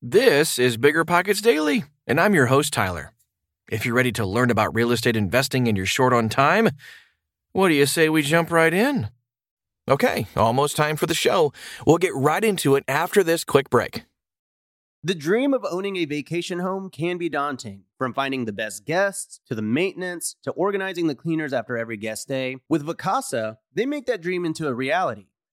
This is Bigger Pockets Daily, and I'm your host, Tyler. If you're ready to learn about real estate investing and you're short on time, what do you say we jump right in? Okay, almost time for the show. We'll get right into it after this quick break. The dream of owning a vacation home can be daunting, from finding the best guests to the maintenance to organizing the cleaners after every guest day. With Vacasa, they make that dream into a reality.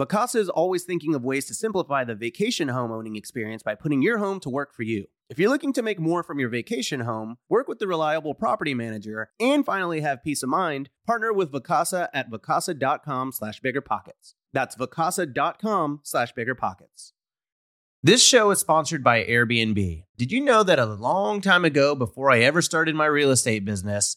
Vacasa is always thinking of ways to simplify the vacation home owning experience by putting your home to work for you. If you're looking to make more from your vacation home, work with the reliable property manager, and finally have peace of mind, partner with Vacasa at vacasa.com slash biggerpockets. That's vacasa.com slash biggerpockets. This show is sponsored by Airbnb. Did you know that a long time ago, before I ever started my real estate business,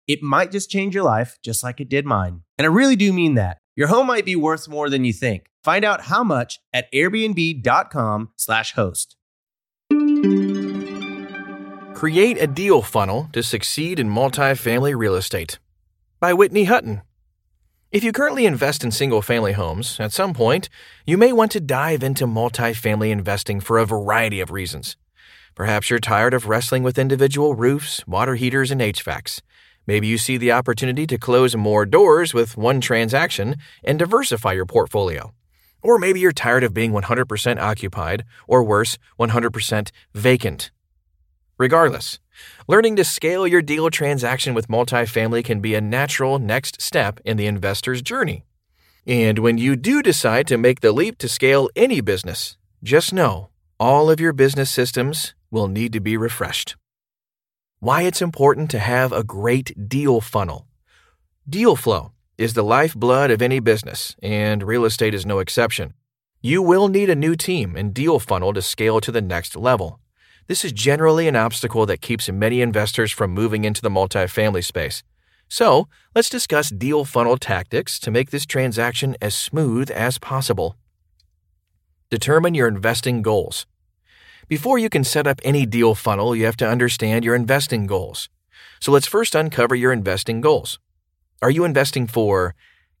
It might just change your life, just like it did mine. And I really do mean that. Your home might be worth more than you think. Find out how much at airbnb.com/slash host. Create a deal funnel to succeed in multifamily real estate. By Whitney Hutten. If you currently invest in single family homes, at some point, you may want to dive into multifamily investing for a variety of reasons. Perhaps you're tired of wrestling with individual roofs, water heaters, and HVACs. Maybe you see the opportunity to close more doors with one transaction and diversify your portfolio. Or maybe you're tired of being 100% occupied, or worse, 100% vacant. Regardless, learning to scale your deal transaction with multifamily can be a natural next step in the investor's journey. And when you do decide to make the leap to scale any business, just know all of your business systems will need to be refreshed. Why it's important to have a great deal funnel. Deal flow is the lifeblood of any business, and real estate is no exception. You will need a new team and deal funnel to scale to the next level. This is generally an obstacle that keeps many investors from moving into the multifamily space. So, let's discuss deal funnel tactics to make this transaction as smooth as possible. Determine your investing goals. Before you can set up any deal funnel, you have to understand your investing goals. So let's first uncover your investing goals. Are you investing for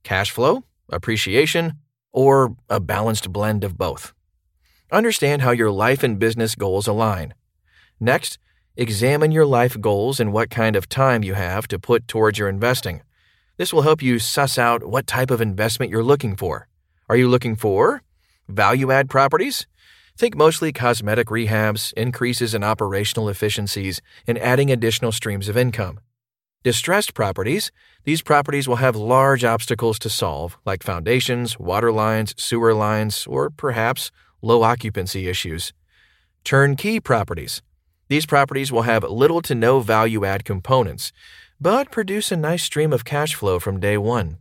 cash flow, appreciation, or a balanced blend of both? Understand how your life and business goals align. Next, examine your life goals and what kind of time you have to put towards your investing. This will help you suss out what type of investment you're looking for. Are you looking for value add properties, Think mostly cosmetic rehabs, increases in operational efficiencies, and adding additional streams of income. Distressed properties, these properties will have large obstacles to solve, like foundations, water lines, sewer lines, or perhaps low occupancy issues. Turnkey properties, these properties will have little to no value add components, but produce a nice stream of cash flow from day one.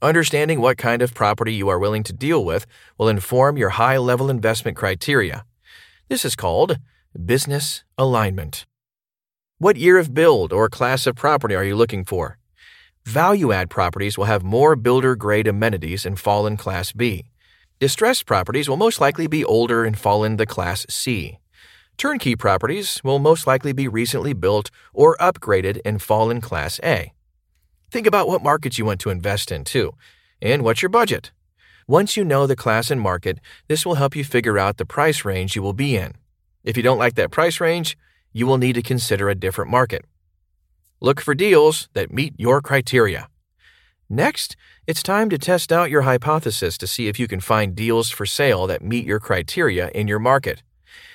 Understanding what kind of property you are willing to deal with will inform your high level investment criteria. This is called business alignment. What year of build or class of property are you looking for? Value add properties will have more builder grade amenities and fall in Class B. Distressed properties will most likely be older and fall in the Class C. Turnkey properties will most likely be recently built or upgraded and fall in Class A. Think about what markets you want to invest in, too, and what's your budget. Once you know the class and market, this will help you figure out the price range you will be in. If you don't like that price range, you will need to consider a different market. Look for deals that meet your criteria. Next, it's time to test out your hypothesis to see if you can find deals for sale that meet your criteria in your market.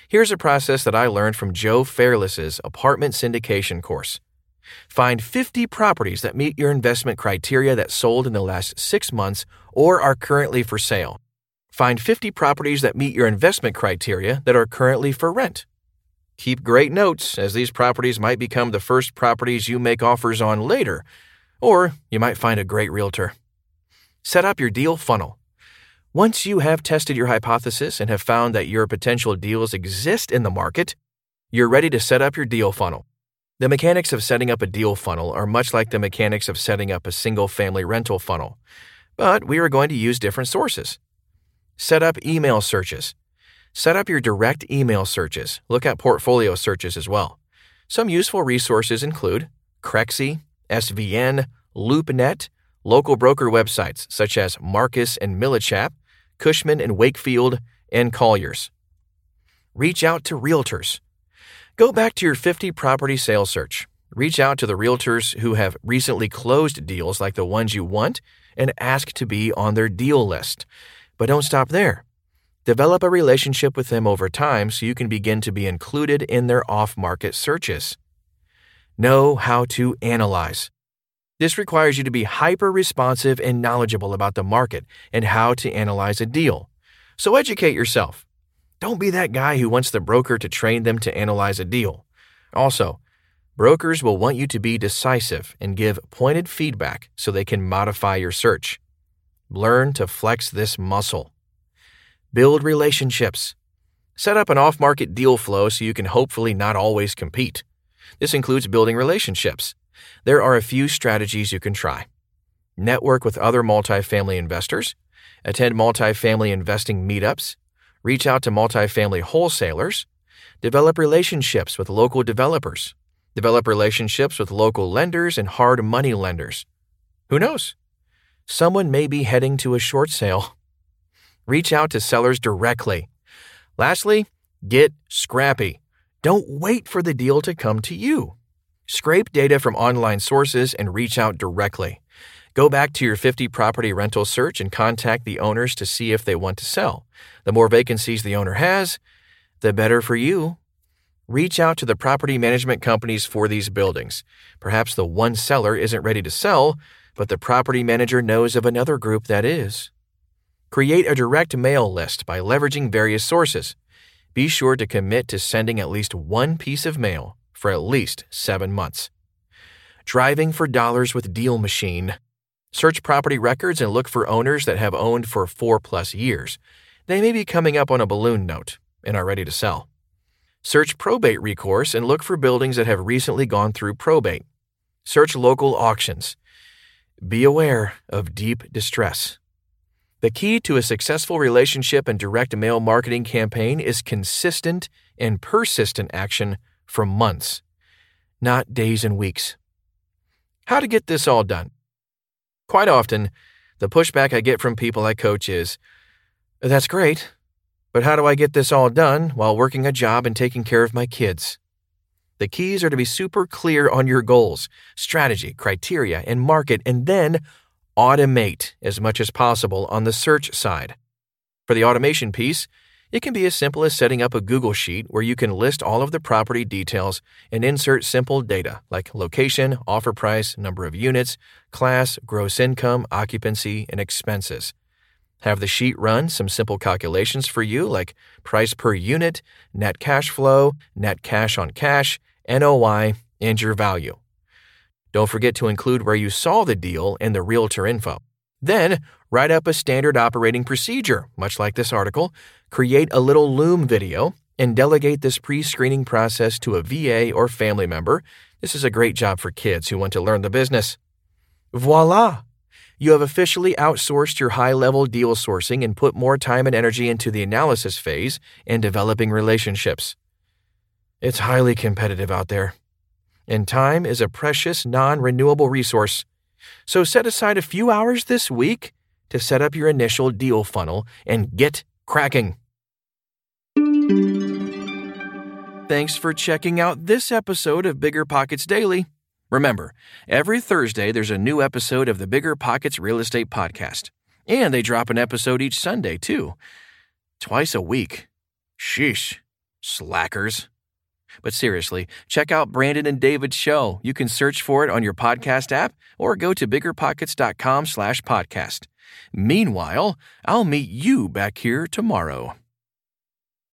Here's a process that I learned from Joe Fairless's apartment syndication course. Find 50 properties that meet your investment criteria that sold in the last six months or are currently for sale. Find 50 properties that meet your investment criteria that are currently for rent. Keep great notes, as these properties might become the first properties you make offers on later, or you might find a great realtor. Set up your deal funnel. Once you have tested your hypothesis and have found that your potential deals exist in the market, you're ready to set up your deal funnel. The mechanics of setting up a deal funnel are much like the mechanics of setting up a single family rental funnel, but we are going to use different sources. Set up email searches. Set up your direct email searches. Look at portfolio searches as well. Some useful resources include Crexi, SVN, LoopNet, local broker websites such as Marcus and Millichap, Cushman and Wakefield, and Colliers. Reach out to realtors. Go back to your 50 property sales search. Reach out to the realtors who have recently closed deals like the ones you want and ask to be on their deal list. But don't stop there. Develop a relationship with them over time so you can begin to be included in their off market searches. Know how to analyze. This requires you to be hyper responsive and knowledgeable about the market and how to analyze a deal. So educate yourself. Don't be that guy who wants the broker to train them to analyze a deal. Also, brokers will want you to be decisive and give pointed feedback so they can modify your search. Learn to flex this muscle. Build relationships. Set up an off market deal flow so you can hopefully not always compete. This includes building relationships. There are a few strategies you can try. Network with other multifamily investors, attend multifamily investing meetups, reach out to multifamily wholesalers, develop relationships with local developers, develop relationships with local lenders and hard money lenders. Who knows? Someone may be heading to a short sale Reach out to sellers directly. Lastly, get scrappy. Don't wait for the deal to come to you. Scrape data from online sources and reach out directly. Go back to your 50 property rental search and contact the owners to see if they want to sell. The more vacancies the owner has, the better for you. Reach out to the property management companies for these buildings. Perhaps the one seller isn't ready to sell, but the property manager knows of another group that is. Create a direct mail list by leveraging various sources. Be sure to commit to sending at least one piece of mail for at least seven months. Driving for dollars with Deal Machine. Search property records and look for owners that have owned for four plus years. They may be coming up on a balloon note and are ready to sell. Search probate recourse and look for buildings that have recently gone through probate. Search local auctions. Be aware of deep distress. The key to a successful relationship and direct mail marketing campaign is consistent and persistent action for months, not days and weeks. How to get this all done? Quite often, the pushback I get from people I coach is That's great, but how do I get this all done while working a job and taking care of my kids? The keys are to be super clear on your goals, strategy, criteria, and market, and then automate as much as possible on the search side. For the automation piece, it can be as simple as setting up a Google Sheet where you can list all of the property details and insert simple data like location, offer price, number of units, class, gross income, occupancy, and expenses. Have the sheet run some simple calculations for you like price per unit, net cash flow, net cash on cash, NOI, and your value. Don't forget to include where you saw the deal and the realtor info. Then, write up a standard operating procedure, much like this article, create a little Loom video, and delegate this pre screening process to a VA or family member. This is a great job for kids who want to learn the business. Voila! You have officially outsourced your high level deal sourcing and put more time and energy into the analysis phase and developing relationships. It's highly competitive out there and time is a precious, non renewable resource. So set aside a few hours this week to set up your initial deal funnel and get cracking. Thanks for checking out this episode of Bigger Pockets Daily. Remember, every Thursday there's a new episode of the Bigger Pockets Real Estate Podcast. And they drop an episode each Sunday, too. Twice a week. Sheesh. Slackers. But seriously, check out Brandon and David's show. You can search for it on your podcast app or go to biggerpockets.com slash podcast. Meanwhile, I'll meet you back here tomorrow.